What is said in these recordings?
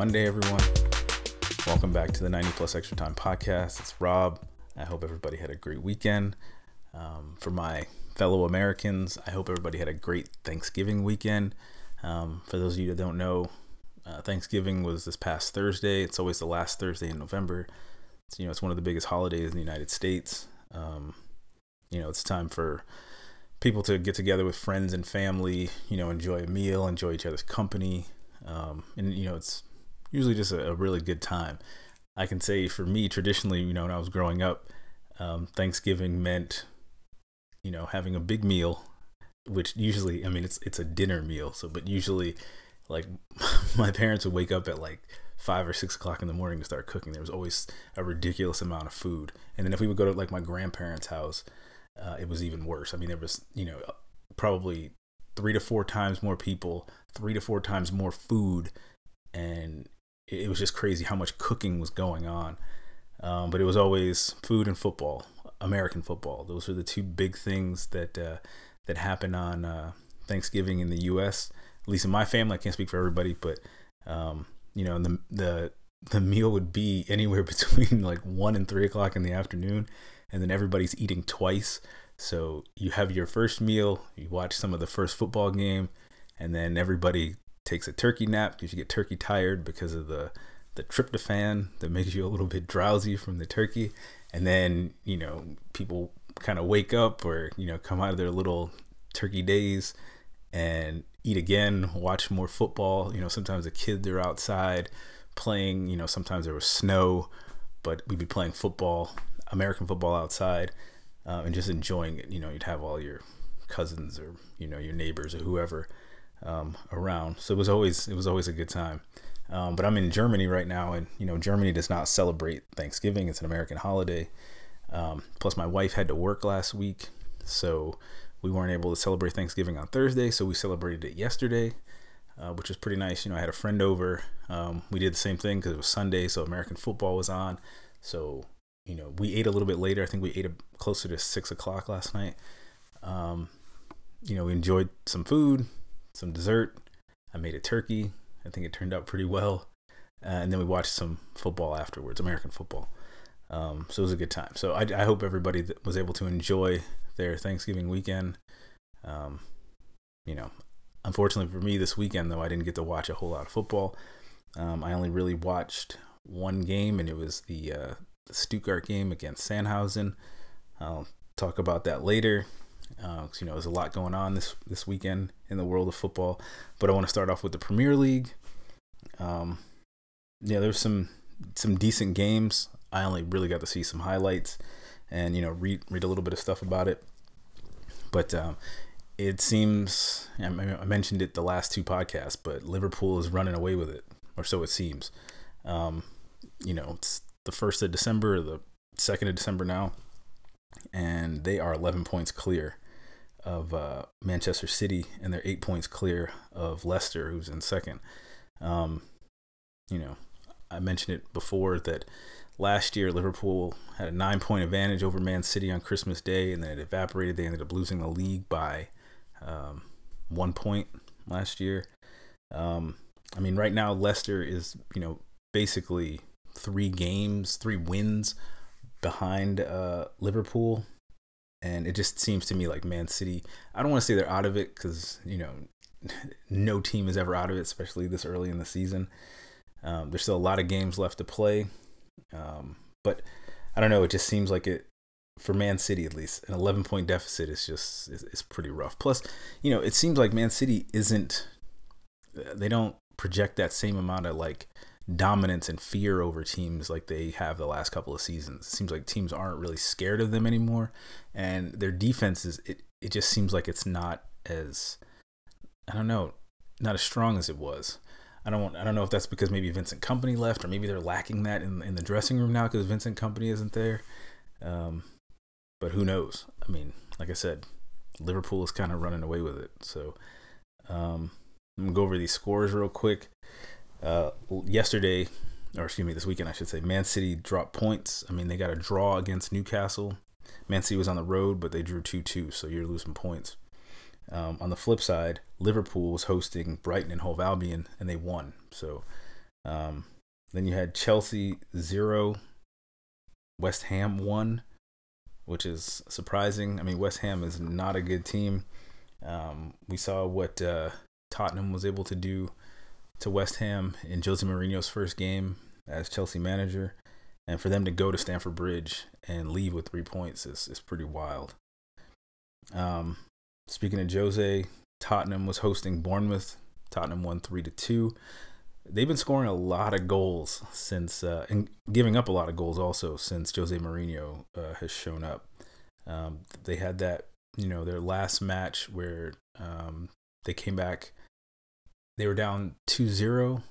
Monday, everyone. Welcome back to the 90 Plus Extra Time podcast. It's Rob. I hope everybody had a great weekend. Um, for my fellow Americans, I hope everybody had a great Thanksgiving weekend. Um, for those of you that don't know, uh, Thanksgiving was this past Thursday. It's always the last Thursday in November. It's, you know, it's one of the biggest holidays in the United States. Um, you know, it's time for people to get together with friends and family. You know, enjoy a meal, enjoy each other's company, um, and you know, it's usually just a, a, really good time. I can say for me, traditionally, you know, when I was growing up, um, Thanksgiving meant, you know, having a big meal, which usually, I mean, it's it's a dinner meal. So, but usually, like my parents would wake up at like five or six o'clock in the morning to start cooking. There was always a ridiculous amount of food. And then if we would go to like my grandparents' house, uh, it was even worse. I mean, there was, you know, probably three to four times more people, three to four times more food, and it was just crazy how much cooking was going on. Um, but it was always food and football, American football. Those are the two big things that uh, that happen on uh, Thanksgiving in the U.S. At least in my family, I can't speak for everybody, but um, you know, the the the meal would be anywhere between like one and three o'clock in the afternoon, and then everybody's eating twice. So you have your first meal, you watch some of the first football game, and then everybody takes a turkey nap because you get turkey tired because of the the tryptophan that makes you a little bit drowsy from the turkey. And then, you know, people kind of wake up or, you know, come out of their little turkey daze and eat again, watch more football. You know, sometimes the kids are outside playing, you know, sometimes there was snow, but we'd be playing football, American football outside, uh, and just enjoying it. You know, you'd have all your cousins or, you know, your neighbors or whoever um, around. So it was always, it was always a good time. Um, but I'm in Germany right now, and you know Germany does not celebrate Thanksgiving. It's an American holiday. Um, plus, my wife had to work last week, so we weren't able to celebrate Thanksgiving on Thursday, so we celebrated it yesterday, uh, which was pretty nice. You know, I had a friend over. Um, we did the same thing because it was Sunday, so American football was on. So, you know, we ate a little bit later. I think we ate a, closer to six o'clock last night. Um, you know, we enjoyed some food, some dessert. I made a turkey. I think it turned out pretty well. Uh, and then we watched some football afterwards, American football. Um, so it was a good time. So I, I hope everybody was able to enjoy their Thanksgiving weekend. Um, you know, unfortunately for me this weekend though, I didn't get to watch a whole lot of football. Um, I only really watched one game, and it was the, uh, the Stuttgart game against Sandhausen. I'll talk about that later. Uh, you know, there's a lot going on this this weekend in the world of football. But I want to start off with the Premier League. Um, yeah, there's some some decent games. I only really got to see some highlights and you know read read a little bit of stuff about it. But um, it seems I mentioned it the last two podcasts, but Liverpool is running away with it, or so it seems. Um, you know, it's the first of December, the second of December now, and they are 11 points clear of uh, Manchester City, and they're eight points clear of Leicester, who's in second. Um, you know, I mentioned it before that last year Liverpool had a nine point advantage over Man City on Christmas Day, and then it evaporated. They ended up losing the league by um, one point last year. Um, I mean, right now Leicester is you know basically three games, three wins behind uh, Liverpool, and it just seems to me like Man City. I don't want to say they're out of it because you know no team is ever out of it, especially this early in the season. Um, there's still a lot of games left to play, um, but I don't know. It just seems like it for Man City at least an 11 point deficit is just is, is pretty rough. Plus, you know, it seems like Man City isn't. They don't project that same amount of like dominance and fear over teams like they have the last couple of seasons. It seems like teams aren't really scared of them anymore, and their defense is it. It just seems like it's not as I don't know, not as strong as it was. I don't I don't know if that's because maybe Vincent Kompany left or maybe they're lacking that in in the dressing room now because Vincent Kompany isn't there. Um, but who knows? I mean, like I said, Liverpool is kind of running away with it. So um, I'm gonna go over these scores real quick. Uh, yesterday, or excuse me, this weekend I should say, Man City dropped points. I mean, they got a draw against Newcastle. Man City was on the road, but they drew 2 2, so you're losing points. Um, on the flip side, Liverpool was hosting Brighton and Hove Albion, and they won. So Um, then you had Chelsea zero, West Ham one, which is surprising. I mean, West Ham is not a good team. Um, we saw what uh, Tottenham was able to do to West Ham in Jose Mourinho's first game as Chelsea manager, and for them to go to Stamford Bridge and leave with three points is is pretty wild. Um, speaking of Jose, Tottenham was hosting Bournemouth. Tottenham won three to two. They've been scoring a lot of goals since, uh, and giving up a lot of goals also since Jose Mourinho uh, has shown up. Um, they had that, you know, their last match where um, they came back. They were down 2-0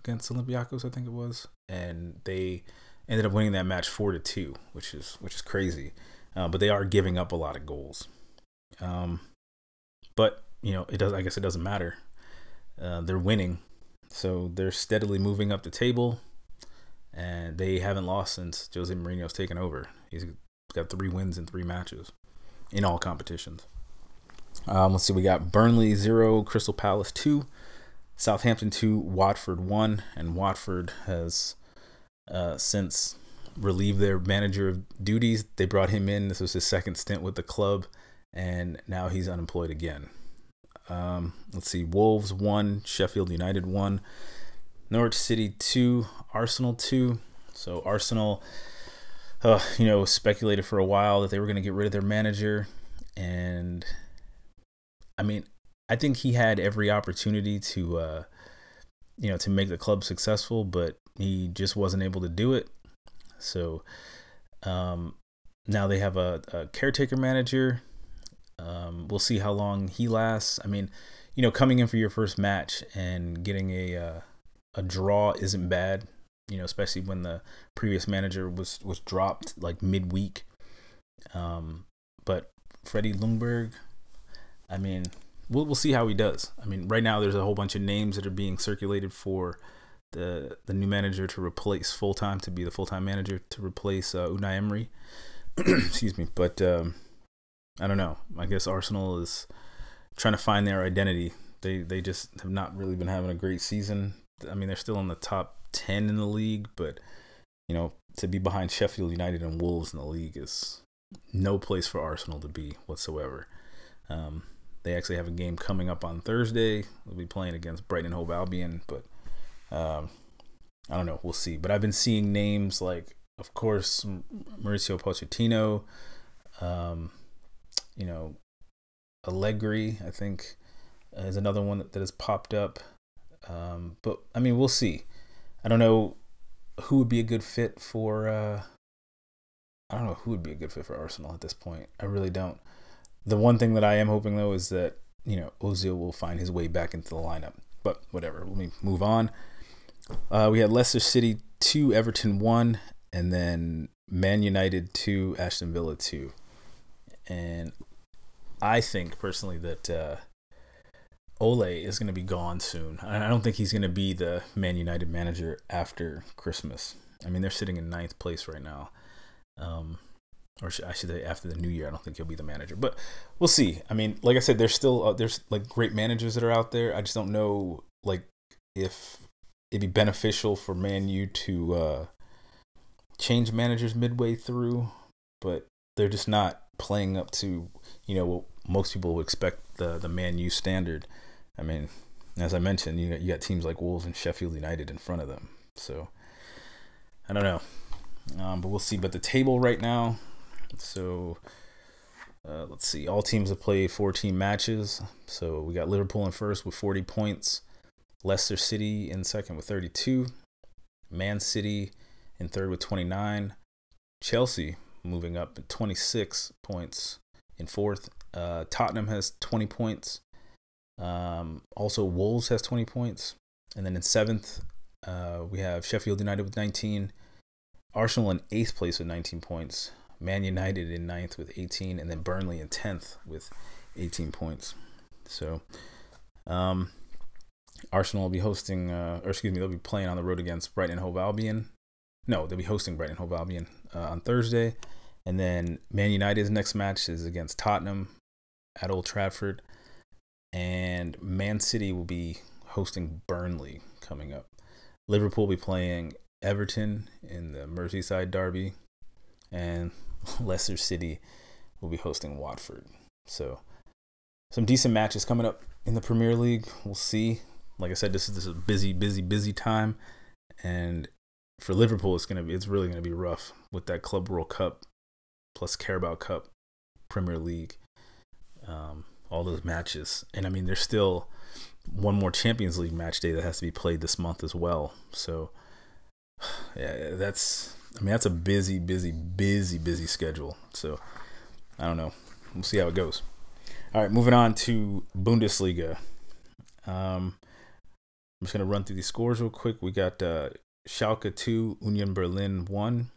against Olympiacos, I think it was, and they ended up winning that match four to two, which is which is crazy. Uh, but they are giving up a lot of goals. Um, but you know, it does. I guess it doesn't matter. Uh, they're winning, so they're steadily moving up the table, and they haven't lost since Jose Mourinho's taken over. He's got three wins in three matches in all competitions. Um, let's see, we got Burnley zero, Crystal Palace two, Southampton two, Watford one, and Watford has uh, since relieved their manager of duties. They brought him in. This was his second stint with the club, and now he's unemployed again. Um, let's see, Wolves one, Sheffield United one, Norwich City two, Arsenal two. So Arsenal, uh, you know, speculated for a while that they were going to get rid of their manager, and I mean, I think he had every opportunity to, uh, you know, to make the club successful, but he just wasn't able to do it. So um, now they have a, a caretaker manager. Um, we'll see how long he lasts. I mean, you know, coming in for your first match and getting a uh, a draw isn't bad. You know, especially when the previous manager was was dropped like midweek. Um, but Freddie Ljungberg, I mean, we'll we'll see how he does. I mean, right now there's a whole bunch of names that are being circulated for the the new manager to replace full time to be the full time manager to replace uh, Unai Emery. Excuse me, but um, I don't know. I guess Arsenal is trying to find their identity. They they just have not really been having a great season. I mean, they're still in the top ten in the league, but you know, to be behind Sheffield United and Wolves in the league is no place for Arsenal to be whatsoever. Um, they actually have a game coming up on Thursday. They'll be playing against Brighton and Hove Albion, but um, I don't know. We'll see. But I've been seeing names like, of course, Mauricio Pochettino. Um, you know, Allegri. I think is another one that, that has popped up. Um, but I mean, we'll see. I don't know who would be a good fit for. Uh, I don't know who would be a good fit for Arsenal at this point. I really don't. The one thing that I am hoping though is that you know Ozil will find his way back into the lineup. But whatever. Let me move on. Uh, we had Leicester City two, Everton one, and then Man United two, Aston Villa two. And I think personally that uh, Ole is going to be gone soon. I don't think he's going to be the Man United manager after Christmas. I mean, they're sitting in ninth place right now. Um, or should, I should say after the new year, I don't think he'll be the manager, but we'll see. I mean, like I said, there's still uh, there's like great managers that are out there. I just don't know like if it'd be beneficial for Man U to uh, change managers midway through, but they're just not playing up to you know what most people would expect the the Man U standard. I mean, as I mentioned, you got, you got teams like Wolves and Sheffield United in front of them, so I don't know, um, but we'll see. But the table right now, so. Uh, let's see. All teams have played 14 matches. So we got Liverpool in first with 40 points. Leicester City in second with 32. Man City in third with 29. Chelsea moving up at 26 points in fourth. Uh, Tottenham has 20 points. Um, also, Wolves has 20 points. And then in seventh, uh, we have Sheffield United with 19. Arsenal in eighth place with 19 points. Man United in ninth with 18. And then Burnley in 10th with 18 points. So, um, Arsenal will be hosting, uh, or excuse me, they'll be playing on the road against Brighton Hove Albion. No, they'll be hosting Brighton Hove Albion uh, on Thursday. And then Man United's next match is against Tottenham at Old Trafford. And Man City will be hosting Burnley coming up. Liverpool will be playing Everton in the Merseyside derby, and Leicester City will be hosting Watford. So, some decent matches coming up in the Premier League. We'll see. Like I said, this is this is a busy, busy, busy time, and for Liverpool, it's gonna be it's really gonna be rough with that Club World Cup plus Carabao Cup, Premier League, um, all those matches, and I mean there's still one more Champions League match day that has to be played this month as well. So yeah, that's I mean that's a busy, busy, busy, busy schedule. So I don't know. We'll see how it goes. All right, moving on to Bundesliga. Um, I'm just gonna run through these scores real quick. We got uh, Schalke two, Union Berlin one,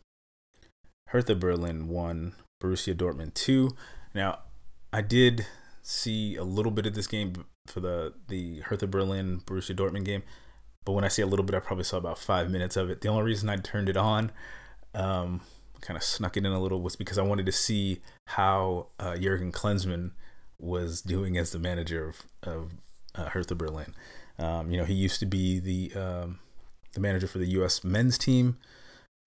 Hertha Berlin one, Borussia Dortmund two. Now, I did see a little bit of this game for the the Hertha Berlin Borussia Dortmund game, but when I say a little bit, I probably saw about five minutes of it. The only reason I turned it on, um, kind of snuck it in a little, was because I wanted to see how uh, Jurgen Klinsmann was doing as the manager of, of uh, Hertha Berlin. Um, you know, he used to be the um, the manager for the U.S. men's team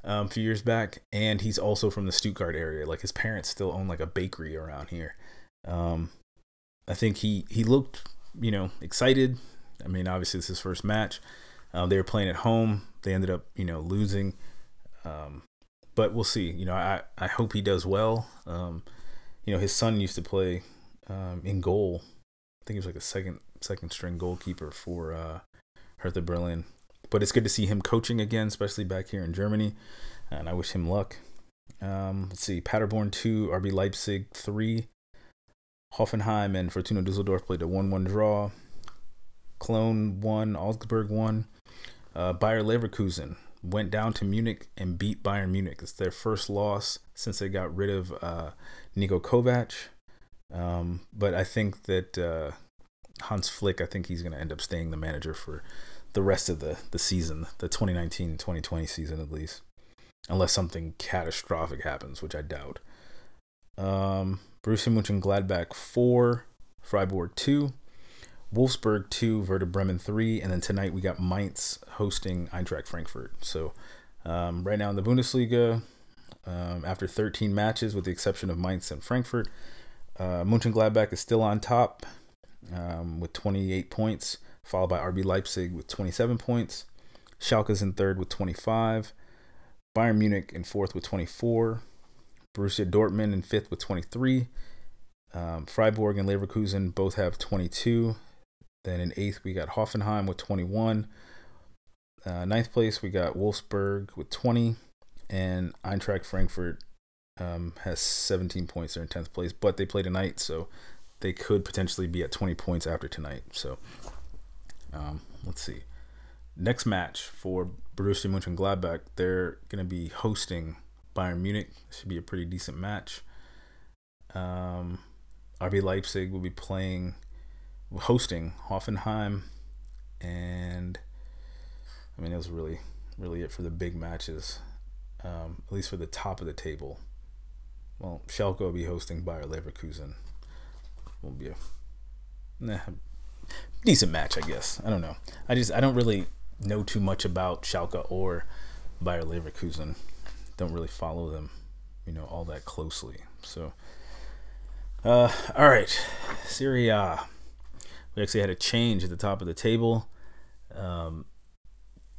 um, a few years back, and he's also from the Stuttgart area. Like his parents still own like a bakery around here. Um, I think he he looked you know excited. I mean, obviously it's his first match. Uh, they were playing at home. They ended up you know losing. Um, but we'll see. You know, I I hope he does well. Um, you know, his son used to play um, in goal. I think he was like a second second string goalkeeper for uh, Hertha Berlin. But it's good to see him coaching again, especially back here in Germany. And I wish him luck. Um, let's see, Paderborn two, RB Leipzig three. Hoffenheim and Fortuna Dusseldorf played a 1 1 draw. Cologne 1, Augsburg 1. Uh, Bayer Leverkusen went down to Munich and beat Bayern Munich. It's their first loss since they got rid of uh, Niko Kovac. Um, but I think that uh, Hans Flick, I think he's going to end up staying the manager for the rest of the, the season, the 2019 2020 season at least, unless something catastrophic happens, which I doubt. Um, Borussia Mönchengladbach 4, Freiburg 2, Wolfsburg 2, Werder Bremen 3, and then tonight we got Mainz hosting Eintracht Frankfurt. So um, right now in the Bundesliga, um, after 13 matches, with the exception of Mainz and Frankfurt, uh, Mönchengladbach is still on top um, with 28 points, followed by RB Leipzig with 27 points. Schalke's in third with 25. Bayern Munich in fourth with 24. Borussia Dortmund in fifth with 23. Um, Freiburg and Leverkusen both have 22. Then in eighth, we got Hoffenheim with 21. Uh, ninth place, we got Wolfsburg with 20. And Eintracht Frankfurt um, has 17 points. They're in 10th place, but they play tonight, so they could potentially be at 20 points after tonight. So um, let's see. Next match for Borussia Mönchengladbach, they're going to be hosting Bayern Munich. Should be a pretty decent match. Um, RB Leipzig will be playing, hosting Hoffenheim, and I mean, that was really, really it for the big matches, um, at least for the top of the table. Well, Schalke will be hosting Bayer Leverkusen. Won't be a nah, decent match, I guess. I don't know. I just I don't really know too much about Schalke or Bayer Leverkusen don't really follow them, you know, all that closely. So, uh, all right, Serie A. We actually had a change at the top of the table um,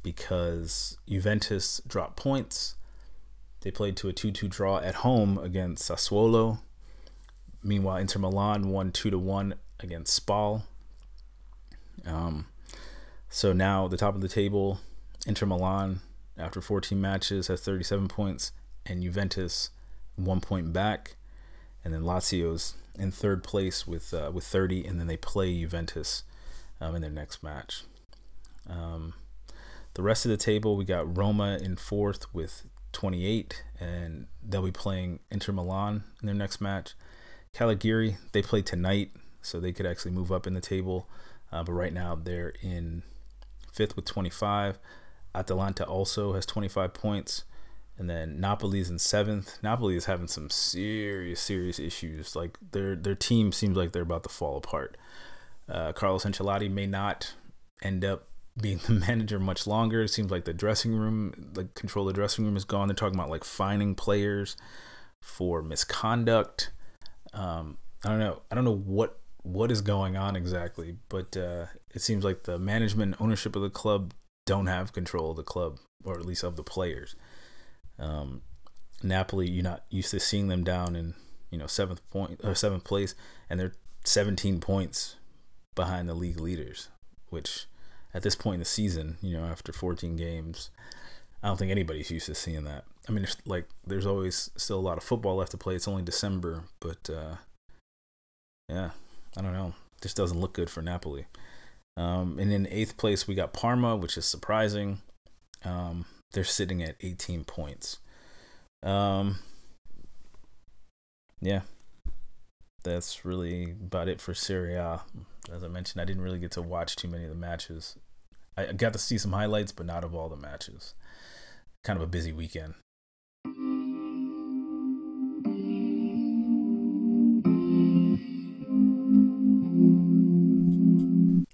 because Juventus dropped points. They played to a 2 2 draw at home against Sassuolo. Meanwhile, Inter Milan won 2 to 1 against Spal. Um, so now the top of the table, Inter Milan after 14 matches has 37 points, and Juventus one point back, and then Lazio's in third place with uh, with 30, and then they play Juventus um, in their next match. Um, the rest of the table, we got Roma in fourth with 28, and they'll be playing Inter Milan in their next match. Cagliari, they play tonight, so they could actually move up in the table, uh, but right now they're in fifth with 25. Atalanta also has 25 points. And then Napoli's in seventh. Napoli is having some serious, serious issues. Like their their team seems like they're about to fall apart. Uh, Carlos Ancelotti may not end up being the manager much longer. It seems like the dressing room, the control of the dressing room is gone. They're talking about like fining players for misconduct. Um, I don't know. I don't know what what is going on exactly, but uh, it seems like the management ownership of the club don't have control of the club, or at least of the players. Um, Napoli, you're not used to seeing them down in you know seventh point or seventh place, and they're 17 points behind the league leaders, which at this point in the season, you know, after 14 games, I don't think anybody's used to seeing that. I mean, like there's always still a lot of football left to play. It's only December, but uh, yeah, I don't know. This doesn't look good for Napoli. Um, and in eighth place, we got Parma, which is surprising. Um, they're sitting at 18 points. Um, yeah, that's really about it for Serie A. As I mentioned, I didn't really get to watch too many of the matches. I got to see some highlights, but not of all the matches. Kind of a busy weekend.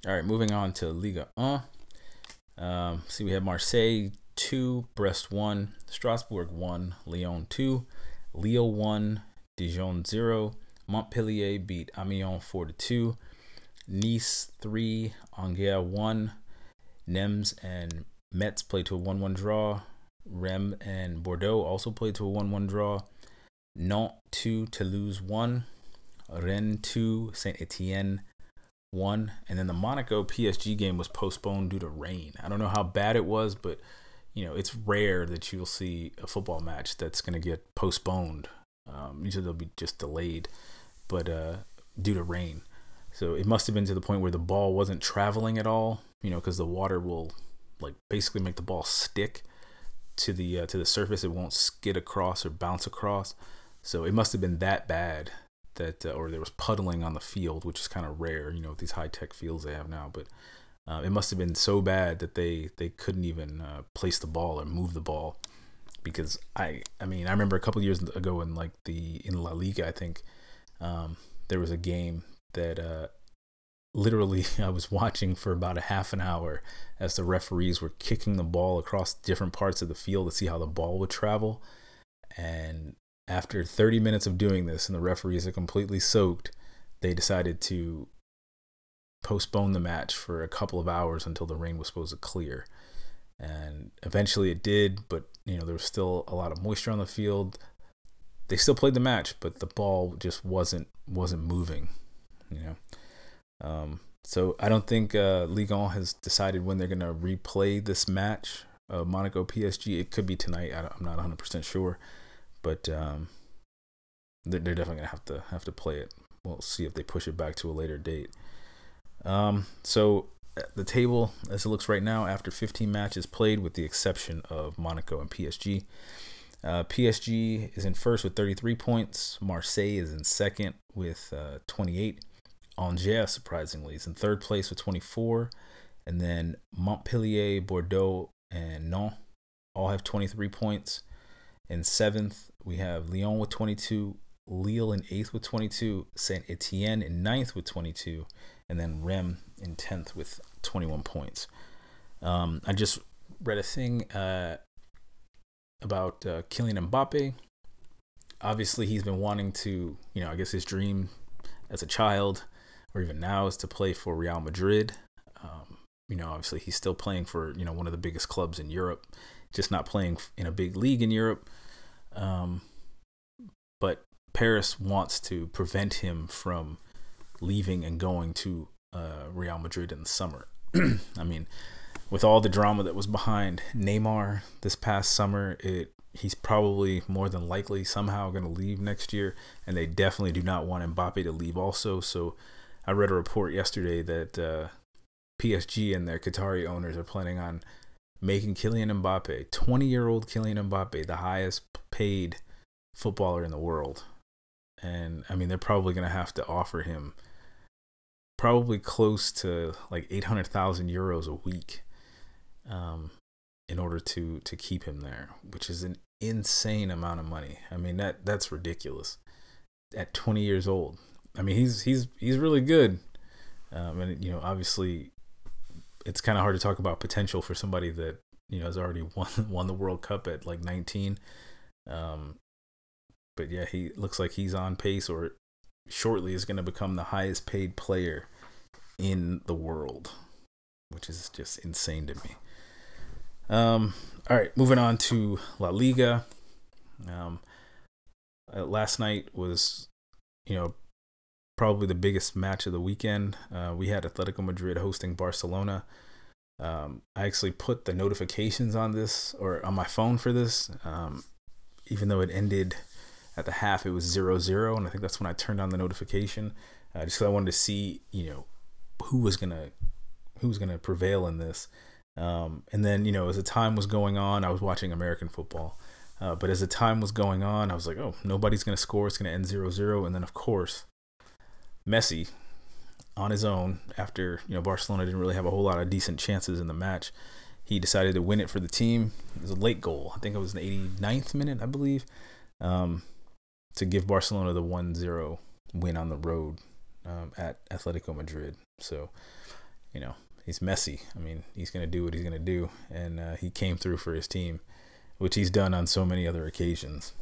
All right, moving on to Ligue 1. Um, see, we have Marseille 2, Brest 1, Strasbourg 1, Lyon 2, Lille 1, Dijon 0, Montpellier beat Amiens 4 2, Nice 3, Angers 1, Nimes and Metz played to a 1 1 draw, Reims and Bordeaux also played to a 1 1 draw, Nantes 2, Toulouse 1, Rennes 2, Saint Etienne one, and then the Monaco PSG game was postponed due to rain. I don't know how bad it was, but you know it's rare that you'll see a football match that's going to get postponed. Um, usually they'll be just delayed, but uh, due to rain. So it must have been to the point where the ball wasn't traveling at all. You know, because the water will like basically make the ball stick to the uh, to the surface. It won't skid across or bounce across. So it must have been that bad that, uh, or there was puddling on the field, which is kind of rare, you know, with these high tech fields they have now. But uh, it must have been so bad that they they couldn't even uh, place the ball or move the ball because I I mean I remember a couple years ago in like the in La Liga I think um, there was a game that uh, literally I was watching for about a half an hour as the referees were kicking the ball across different parts of the field to see how the ball would travel. And after 30 minutes of doing this and the referees are completely soaked, they decided to postpone the match for a couple of hours until the rain was supposed to clear. And eventually it did, but you know, there was still a lot of moisture on the field. They still played the match, but the ball just wasn't wasn't moving, you know. Um, so I don't think uh, Ligue 1 has decided when they're going to replay this match, uh, Monaco PSG. It could be tonight. I am not 100% sure but um, they're, they're definitely gonna have to have to play it. We'll see if they push it back to a later date. Um, so the table as it looks right now, after 15 matches played, with the exception of Monaco and PSG. Uh, PSG is in first with 33 points. Marseille is in second with uh, 28. Angers, surprisingly, is in third place with 24. And then Montpellier, Bordeaux, and Nantes all have 23 points. In seventh, we have Lyon with 22, Lille in eighth with 22, Saint Etienne in ninth with 22, and then Reims in 10th with 21 points. Um, I just read a thing uh, about uh, Kylian Mbappe. Obviously, he's been wanting to, you know, I guess his dream as a child or even now is to play for Real Madrid. Um, you know, obviously, he's still playing for, you know, one of the biggest clubs in Europe just not playing in a big league in Europe. Um, but Paris wants to prevent him from leaving and going to uh, Real Madrid in the summer. I mean, with all the drama that was behind Neymar this past summer, it he's probably more than likely somehow going to leave next year, and they definitely do not want Mbappe to leave also. So, I read a report yesterday that uh, PSG and their Qatari owners are planning on making Kylian Mbappe, 20 year old Kylian Mbappe, the highest paid footballer in the world. And I mean, they're probably going to have to offer him probably close to like 800,000 euros a week um, in order to, to keep him there, which is an insane amount of money. I mean, that that's ridiculous at 20 years old. I mean, he's, he's, he's really good. Um, and you know, obviously it's kind of hard to talk about potential for somebody that you know has already won won the World Cup at like 19. Um, but yeah, he looks like he's on pace, or shortly is going to become the highest paid player in the world, which is just insane to me. Um, all right, moving on to La Liga. Um, uh, last night was, you know, probably the biggest match of the weekend. Uh, we had Atletico Madrid hosting Barcelona. Um, I actually put the notifications on this or on my phone for this, um, even though it ended at the half, it was zero zero, and I think that's when I turned on the notification, uh, just because I wanted to see, you know, who was gonna who was gonna prevail in this. Um, and then, you know, as the time was going on, I was watching American football. Uh, but as the time was going on, I was like, oh, nobody's to score. It's to end 0 0. And then, of course, Messi on his own, after, you know, Barcelona didn't really have a whole lot of decent chances in the match, he decided to win it for the team. It was a late goal. I think it was the 89th minute, I believe, um, to give Barcelona the 1 0 win on the road um, at Atletico Madrid. So, you know, he's Messi. I mean, he's going to do what he's going to do. And uh, he came through for his team which he's done on so many other occasions.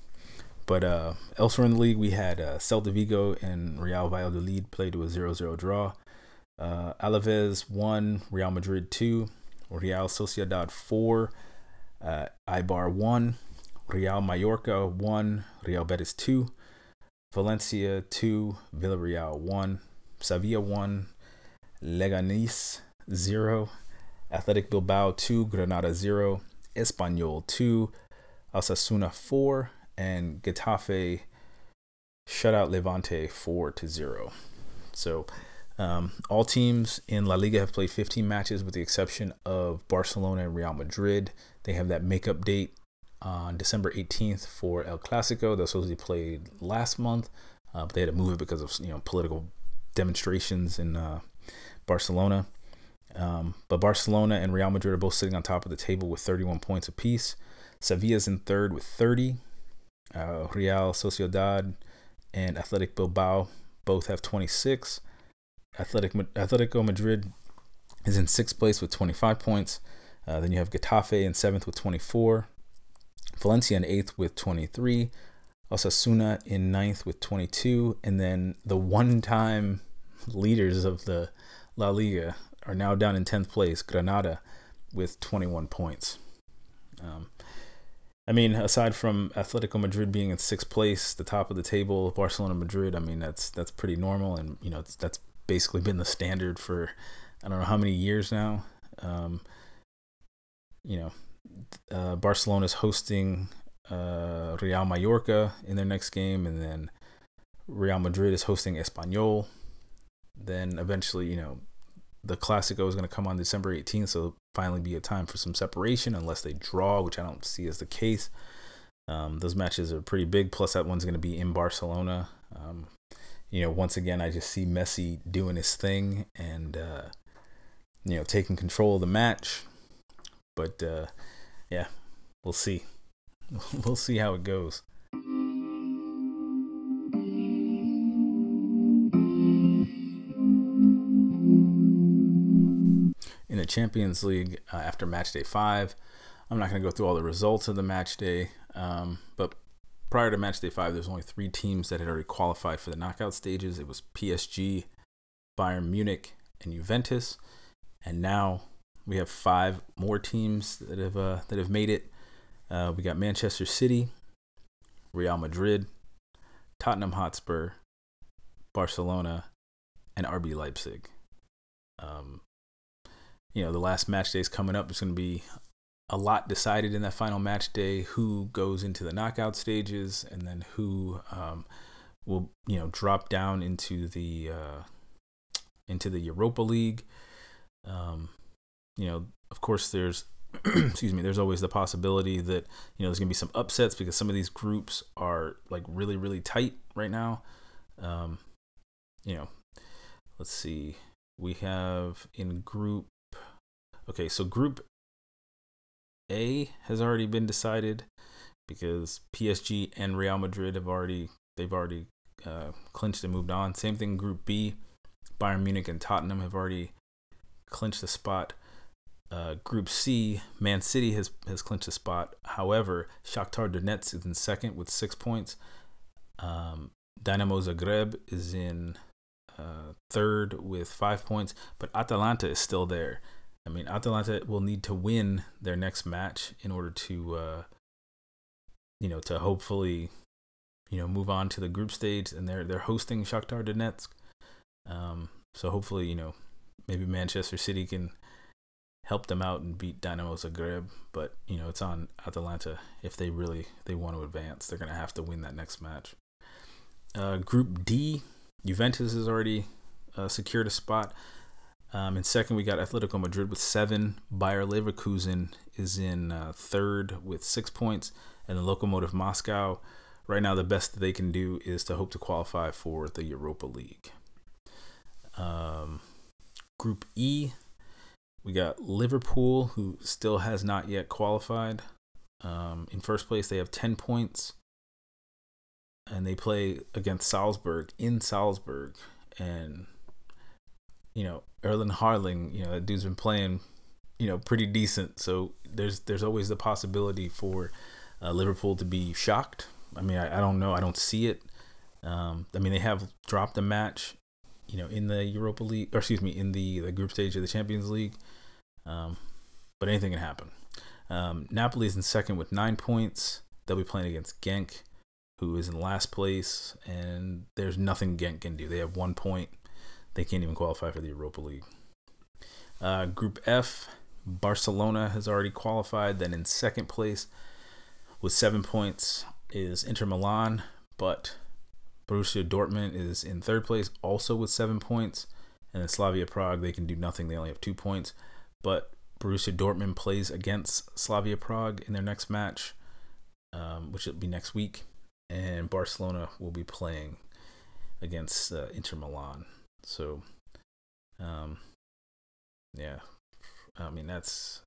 But uh, elsewhere in the league, we had uh, Celta Vigo and Real Valladolid played to a 0 0 draw. Uh, Alaves 1, Real Madrid 2, Real Sociedad 4, uh, Eibar 1, Real Mallorca 1, Real Betis 2, Valencia 2, Villarreal 1, Sevilla 1, Leganés 0, Athletic Bilbao 2, Granada 0, Espanyol 2, Osasuna 4, and Getafe shut out Levante 4 to 0. So um, all teams in La Liga have played 15 matches with the exception of Barcelona and Real Madrid. They have that makeup date on December 18th for El Clasico. That was supposed to be played last month, uh, but they had to move it because of you know political demonstrations in uh, Barcelona. Um, but Barcelona and Real Madrid are both sitting on top of the table with 31 points apiece. Sevilla's in third with 30. Uh, Real Sociedad and Athletic Bilbao both have 26. Athletic Atletico Madrid is in sixth place with 25 points. Uh, then you have Getafe in seventh with 24. Valencia in eighth with 23. Osasuna in ninth with 22. And then the one time leaders of the La Liga are now down in 10th place, Granada, with 21 points. Um, I mean, aside from Atletico Madrid being in sixth place, the top of the table, Barcelona, Madrid. I mean, that's that's pretty normal, and you know that's basically been the standard for I don't know how many years now. Um, you know, uh, Barcelona is hosting uh, Real Mallorca in their next game, and then Real Madrid is hosting Espanyol. Then eventually, you know, the Classico is going to come on December 18th, so finally be a time for some separation unless they draw, which I don't see as the case. Um, those matches are pretty big. Plus, that one's going to be in Barcelona. Um, you know, once again, I just see Messi doing his thing and uh, you know taking control of the match. But uh, yeah, we'll see. we'll see how it goes. in the Champions League uh, after match day five. I'm not going to go through all the results of the match day, um, but prior to match day five, there's only three teams that had already qualified for the knockout stages. It was PSG, Bayern Munich, and Juventus, and now we have five more teams that have uh, that have made it. Uh, we got Manchester City, Real Madrid, Tottenham Hotspur, Barcelona, and RB Leipzig. Um, you know, the last match day is coming up. It's going to be a lot decided in that final match day who goes into the knockout stages and then who um, will, you know, drop down into the uh, into the Europa League. Um, you know, of course, there's excuse me, there's always the possibility that you know there's gonna be some upsets because some of these groups are like really really tight right now. Um, you know, let's see, we have in Group Okay, so Group A has already been decided because PSG and Real Madrid have already they've already uh, clinched and moved on. Same thing, Group B, Bayern Munich and Tottenham have already clinched the spot. Uh, Group C, Man City has has clinched a spot. However, Shakhtar Donetsk is in second with six points. Um, Dynamo Zagreb is in uh, third with five points, but Atalanta is still there. I mean, Atalanta will need to win their next match in order to, uh, you know, to hopefully, you know, move on to the group stage, and they're they're hosting Shakhtar Donetsk. Um, so hopefully, you know, maybe Manchester City can help them out and beat Dynamo Zagreb. But you know, it's on Atalanta if they really they want to advance. They're gonna have to win that next match. Uh, group D, Juventus has already uh, secured a spot. Um, in second, we got Atletico Madrid with seven. Bayer Leverkusen is in uh, third with six points, and the Lokomotiv Moscow. Right now, the best that they can do is to hope to qualify for the Europa League. Um, group E, we got Liverpool, who still has not yet qualified. Um, in first place, they have 10 points, and they play against Salzburg in Salzburg. And, you know, Erling Haaland, you know, that dude's been playing, you know, pretty decent. So there's there's always the possibility for uh, Liverpool to be shocked. I mean, I, I don't know. I don't see it. Um, I mean, they have dropped a match, you know, in the Europa League, or excuse me, in the, the group stage of the Champions League. Um, but anything can happen. Um, Napoli is in second with nine points. They'll be playing against Genk, who is in last place, and there's nothing Genk can do. They have one point. They can't even qualify for the Europa League. Uh, group F, Barcelona has already qualified. Then in second place with seven points is Inter Milan, but Borussia Dortmund is in third place, also with seven points. And then Slavia Prague, they can do nothing. They only have two points. But Borussia Dortmund plays against Slavia Prague in their next match, um, which will be next week. And Barcelona will be playing against uh, Inter Milan. So, um, yeah, I mean that's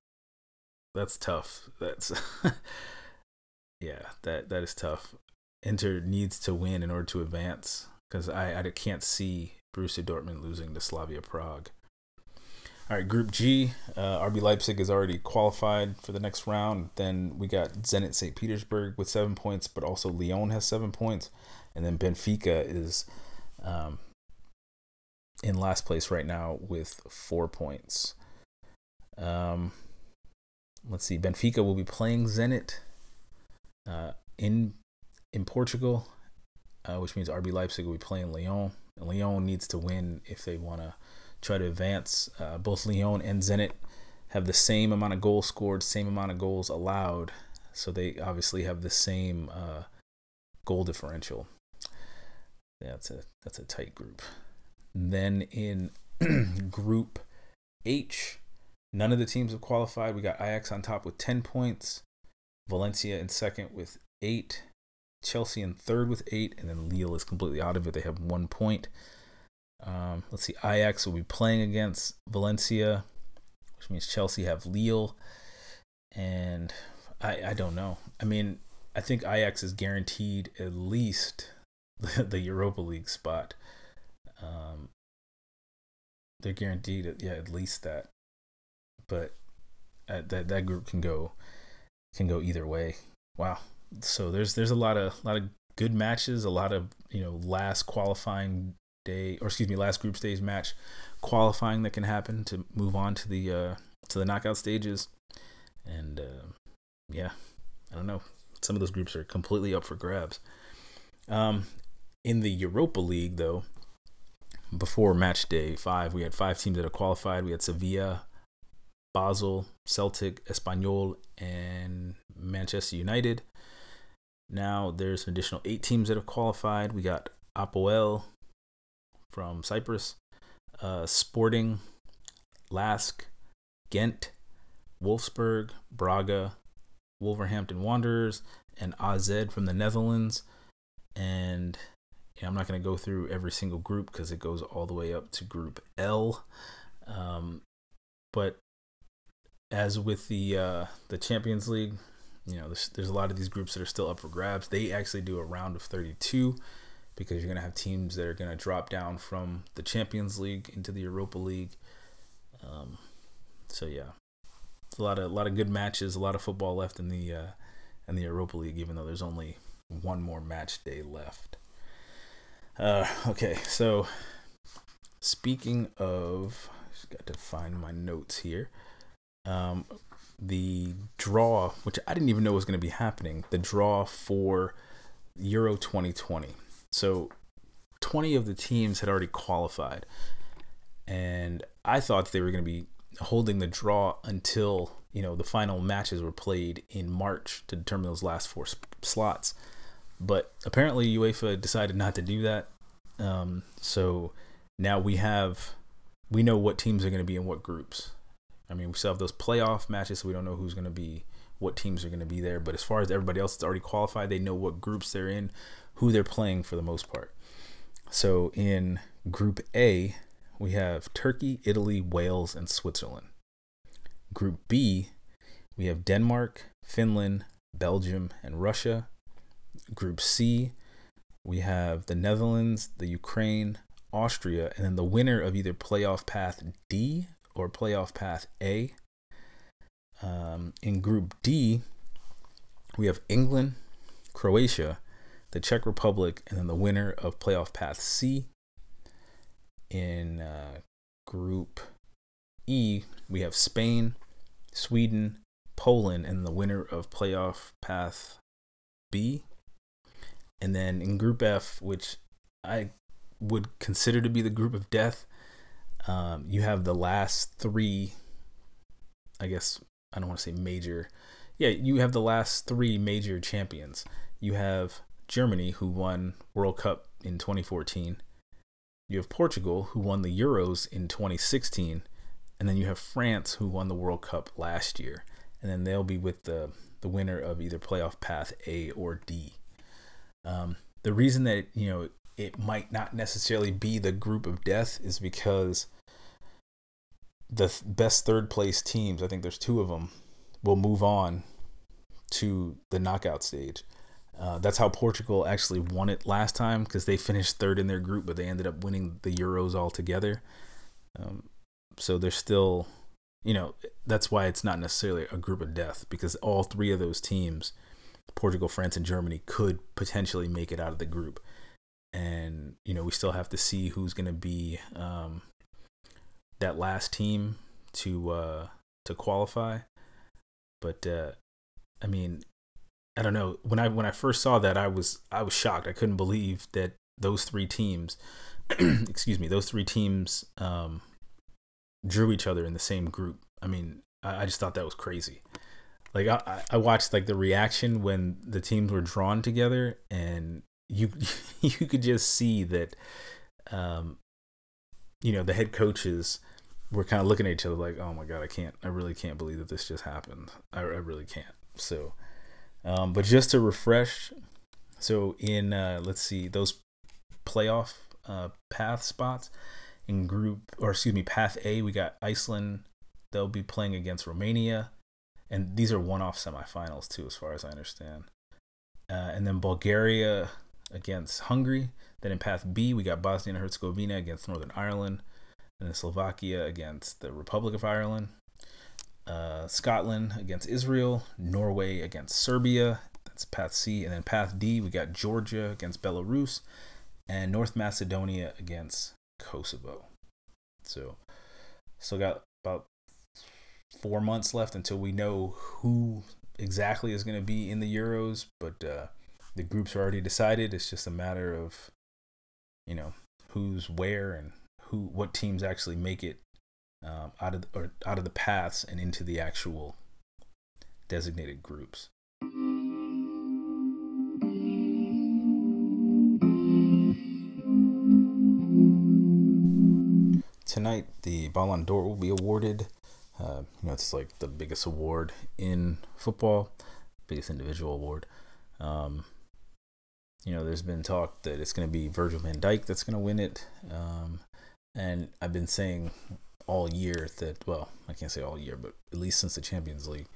that's tough. That's yeah, that that is tough. Inter needs to win in order to advance because I, I can't see Borussia Dortmund losing to Slavia Prague. All right, Group G, uh, RB Leipzig is already qualified for the next round. Then we got Zenit St. Petersburg with seven points, but also Lyon has seven points. And then Benfica is um, in last place right now with four points. Um, let's see, Benfica will be playing Zenit uh, in in Portugal, uh, which means RB Leipzig will be playing Lyon. And Lyon needs to win if they want to try to advance. Uh, both Lyon and Zenit have the same amount of goals scored, same amount of goals allowed. So they obviously have the same uh, goal differential. That's a that's a tight group. then in Group H, none of the teams have qualified. We got Ajax on top with ten points, Valencia in second with eight, Chelsea in third with eight, and then Lille is completely out of it. They have one point. Um, let's see, Ajax will be playing against Valencia, which means Chelsea have Lille, and I I don't know. I mean, I think Ajax is guaranteed at least the, Europa League spot. Um, they're guaranteed, yeah, at least that. But uh, that that group can go can go either way. Wow. So there's there's a lot of lot of good matches, a lot of you know last qualifying day, or excuse me, last group stage match qualifying that can happen to move on to the uh, to the knockout stages. And uh, yeah, I don't know. Some of those groups are completely up for grabs. Um, in the Europa League, though, before match day five, we had five teams that have qualified. We had Sevilla, Basel, Celtic, Espanyol, and Manchester United. Now there's an additional eight teams that have qualified. We got Apoel from Cyprus, uh, Sporting, Lask, Ghent, Wolfsburg, Braga, Wolverhampton Wanderers, and AZ from the Netherlands. And I'm not going to go through every single group because it goes all the way up to Group L. Um, but as with the uh, the Champions League, you know, there's, there's a lot of these groups that are still up for grabs. They actually do a round of 32 because you're going to have teams that are going to drop down from the Champions League into the Europa League. Um, so yeah, a lot of a lot of good matches, a lot of football left in the uh, in the Europa League, even though there's only one more match day left. Uh, okay, so speaking of, just got to find my notes here. Um, the draw, which I didn't even know was going to be happening, the draw for Euro 2020. So 20 of the teams had already qualified. And I thought they were going to be holding the draw until, you know, the final matches were played in March to determine those last four slots. But apparently UEFA decided not to do that. Um, so now we have, we know what teams are going to be in what groups. I mean, we still have those playoff matches, so we don't know who's going to be, what teams are going to be there. But as far as everybody else that's already qualified, they know what groups they're in, who they're playing for the most part. So in Group A, we have Turkey, Italy, Wales, and Switzerland. Group B, we have Denmark, Finland, Belgium, and Russia. Group C, we have the Netherlands, the Ukraine, Austria, and then the winner of either playoff path D or playoff path A. Um, in Group D, we have England, Croatia, the Czech Republic, and then the winner of playoff path C. In uh, Group E, we have Spain, Sweden, Poland, and the winner of playoff path B. And then in Group F, which I would consider to be the group of death, um, you have the last three, I guess, I don't want to say major. Yeah, you have the last three major champions. You have Germany, who won World Cup in 2014. You have Portugal, who won the Euros in 2016. And then you have France, who won the World Cup last year. And then they'll be with the, the winner of either playoff path A or D. Um, the reason that, you know, it might not necessarily be the group of death is because the best third place teams, I think there's two of them, will move on to the knockout stage. Uh, that's how Portugal actually won it last time because they finished third in their group, but they ended up winning the Euros altogether. Um, so they're still, you know, that's why it's not necessarily a group of death because all three of those teams, Portugal, France, and Germany, could potentially make it out of the group. And, you know, we still have to see who's going to be um, that last team to uh, to qualify. But uh, I mean, I don't know. When I when I first saw that, I was I was shocked. I couldn't believe that those three teams, excuse me, those three teams um, drew each other in the same group. I mean, I, I just thought that was crazy. Like I, I watched like the reaction when the teams were drawn together, and you you could just see that um, you know, the head coaches were kind of looking at each other like, oh my God, I can't, I really can't believe that this just happened. I, I really can't. So, um, but just to refresh, so in, uh, let's see, those playoff uh, path spots in group, or excuse me, path A, we got Iceland. They'll be playing against Romania. And these are one off semifinals, too, as far as I understand. Uh, and then Bulgaria against Hungary. Then in Path B, we got Bosnia and Herzegovina against Northern Ireland, and then Slovakia against the Republic of Ireland, uh, Scotland against Israel, Norway against Serbia. That's Path C, and then Path D, we got Georgia against Belarus, and North Macedonia against Kosovo. So, still got about four months left until we know who exactly is going to be in the Euros, but uh, the groups are already decided. It's just a matter of you know who's where and who what teams actually make it um, out of or out of the paths and into the actual designated groups. Tonight, the Ballon d'Or will be awarded. Uh, you know, it's like the biggest award in football, biggest individual award. Um, you know, there's been talk that it's going to be Virgil van Dijk that's going to win it. Um, and I've been saying all year that, well, I can't say all year, but at least since the Champions League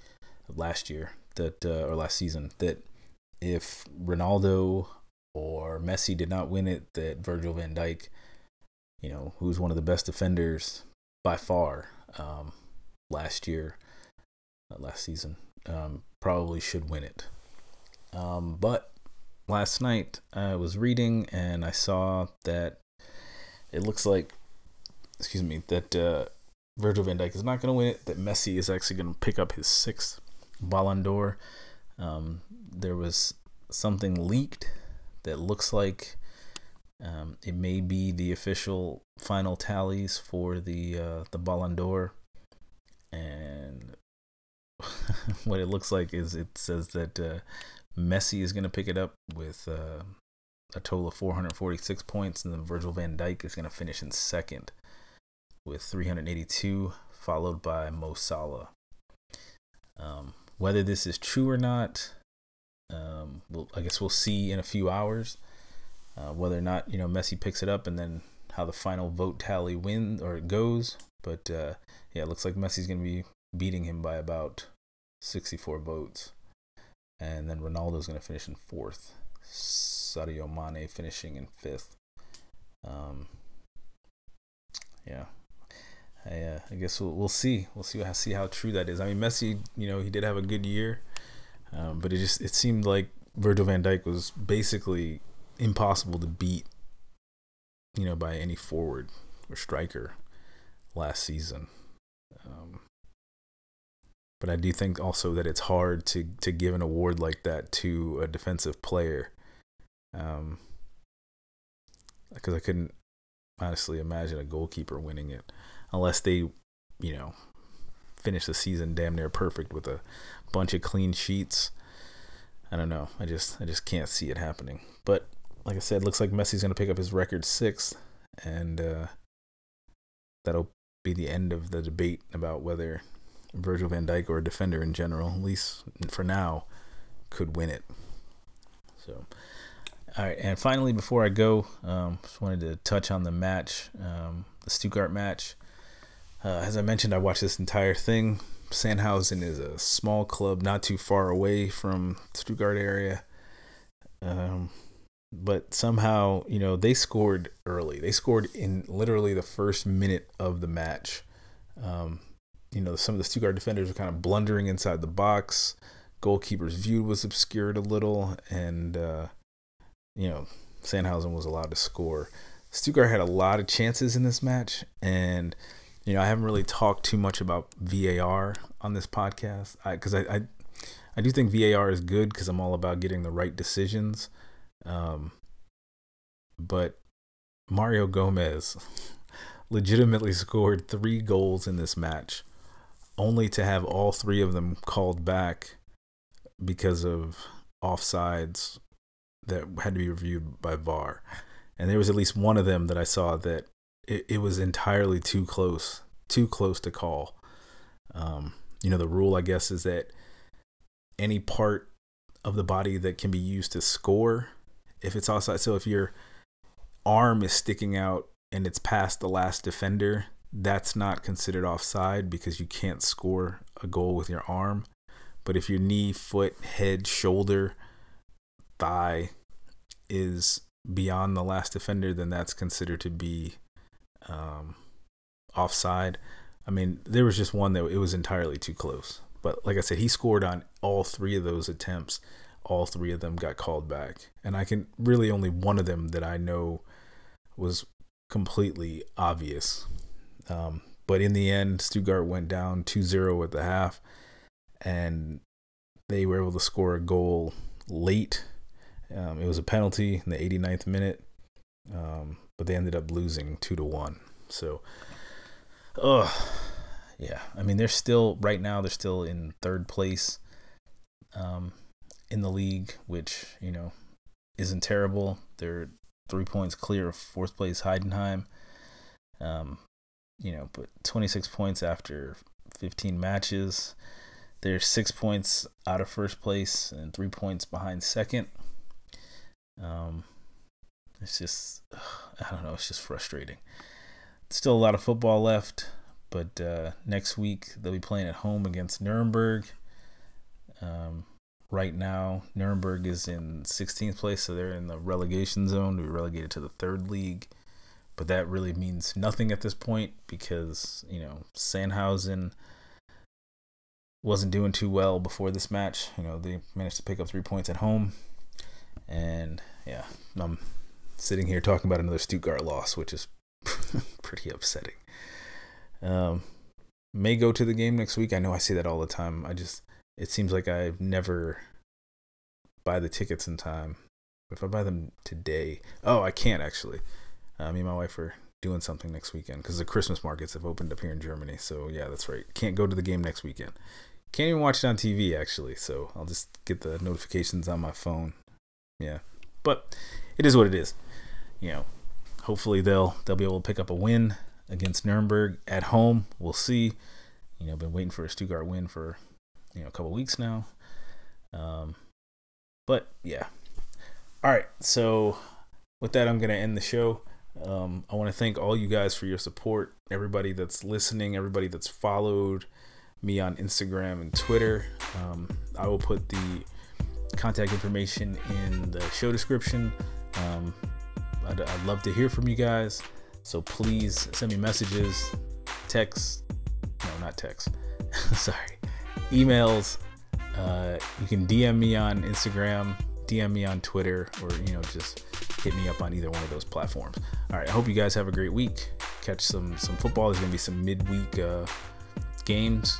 last year, that, uh, or last season, that if Ronaldo or Messi did not win it, that Virgil van Dijk, you know, who's one of the best defenders by far um, last year, uh, last season. Um, probably should win it. Um, but last night I was reading and I saw that it looks like, excuse me, that uh, Virgil van Dijk is not going to win it, that Messi is actually going to pick up his sixth Ballon d'Or. Um, there was something leaked that looks like um, it may be the official final tallies for the uh, the Ballon d'Or, and what it looks like is it says that uh, Messi is going to pick it up with uh, a total of 446 points, and then Virgil van Dijk is going to finish in second with 382, followed by Mo Salah. Um, whether this is true or not, um, we'll, I guess we'll see in a few hours uh, whether or not you know Messi picks it up, and then how the final vote tally wins or goes. But uh, yeah, it looks like Messi's going to be beating him by about 64 votes, and then Ronaldo's going to finish in fourth. Sadio Mane finishing in fifth. Um, yeah, I, uh, I guess we'll, we'll see. We'll see how see how true that is. I mean, Messi, you know, he did have a good year, um, but it just it seemed like Virgil Van Dijk was basically impossible to beat. You know, by any forward or striker last season. Um, but I do think also that it's hard to to give an award like that to a defensive player, um, because I couldn't honestly imagine a goalkeeper winning it unless they, you know, finish the season damn near perfect with a bunch of clean sheets. I don't know. I just I just can't see it happening. But like I said, looks like Messi's gonna pick up his record sixth, and uh, that'll be the end of the debate about whether Virgil van Dijk or a defender in general, at least for now, could win it. So, all right, and finally, before I go, um, just wanted to touch on the match, um, the Stuttgart match. Uh, as I mentioned, I watched this entire thing. Sandhausen is a small club not too far away from Stuttgart area. Um, but somehow, you know, they scored early. They scored in literally the first minute of the match. Um, you know, some of the Stuttgart defenders were kind of blundering inside the box. Goalkeeper's view was obscured a little, and uh, you know, Sandhausen was allowed to score. Stuttgart had a lot of chances in this match, and you know, I haven't really talked too much about VAR on this podcast because I, I, I, I, do think VAR is good because I'm all about getting the right decisions. Um, but Mario Gomez legitimately scored three goals in this match, only to have all three of them called back because of offsides that had to be reviewed by VAR. And there was at least one of them that I saw that it, it was entirely too close, too close to call. Um, you know, the rule, I guess, is that any part of the body that can be used to score, if it's outside, so if your arm is sticking out and it's past the last defender, that's not considered offside because you can't score a goal with your arm. But if your knee, foot, head, shoulder, thigh is beyond the last defender, then that's considered to be um, offside. I mean, there was just one that it was entirely too close. But like I said, he scored on all three of those attempts. All three of them got called back. And I can really only one of them that I know was completely obvious. Um, but in the end, Stuttgart went down 2 0 at the half. And they were able to score a goal late. Um, it was a penalty in the 89th minute. Um, but they ended up losing two to one. So, ugh, yeah. I mean, they're still right now. They're still in third place, um, in the league, which you know isn't terrible. They're three points clear of fourth place Heidenheim. Um, you know, but 26 points after 15 matches. They're six points out of first place and three points behind second. Um, it's just, I don't know, it's just frustrating. Still a lot of football left, but uh, next week they'll be playing at home against Nuremberg. Um, right now, Nuremberg is in 16th place, so they're in the relegation zone to be relegated to the third league. But that really means nothing at this point because, you know, Sandhausen wasn't doing too well before this match. You know, they managed to pick up three points at home, and yeah, I'm sitting here talking about another Stuttgart loss, which is pretty upsetting. Um, may go to the game next week. I know I say that all the time. I just it seems like I never buy the tickets in time. If I buy them today, oh, I can't actually. Uh, me and my wife are doing something next weekend because the Christmas markets have opened up here in Germany. So yeah, that's right. Can't go to the game next weekend. Can't even watch it on TV actually. So I'll just get the notifications on my phone. Yeah, but it is what it is. You know, hopefully they'll they'll be able to pick up a win against Nuremberg at home. We'll see. You know, been waiting for a Stuttgart win for you know a couple weeks now. Um, but yeah. All right. So with that, I'm gonna end the show. Um, I want to thank all you guys for your support. Everybody that's listening, everybody that's followed me on Instagram and Twitter. Um, I will put the contact information in the show description. Um, I'd, I'd love to hear from you guys. So please send me messages, texts, no, not texts, sorry, emails. Uh, you can DM me on Instagram, DM me on Twitter, or, you know, just hit me up on either one of those platforms. All right, I hope you guys have a great week. Catch some some football. There's gonna be some midweek uh, games.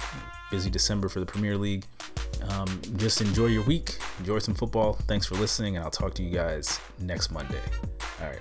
Busy December for the Premier League. Um, just enjoy your week. Enjoy some football. Thanks for listening, and I'll talk to you guys next Monday. All right.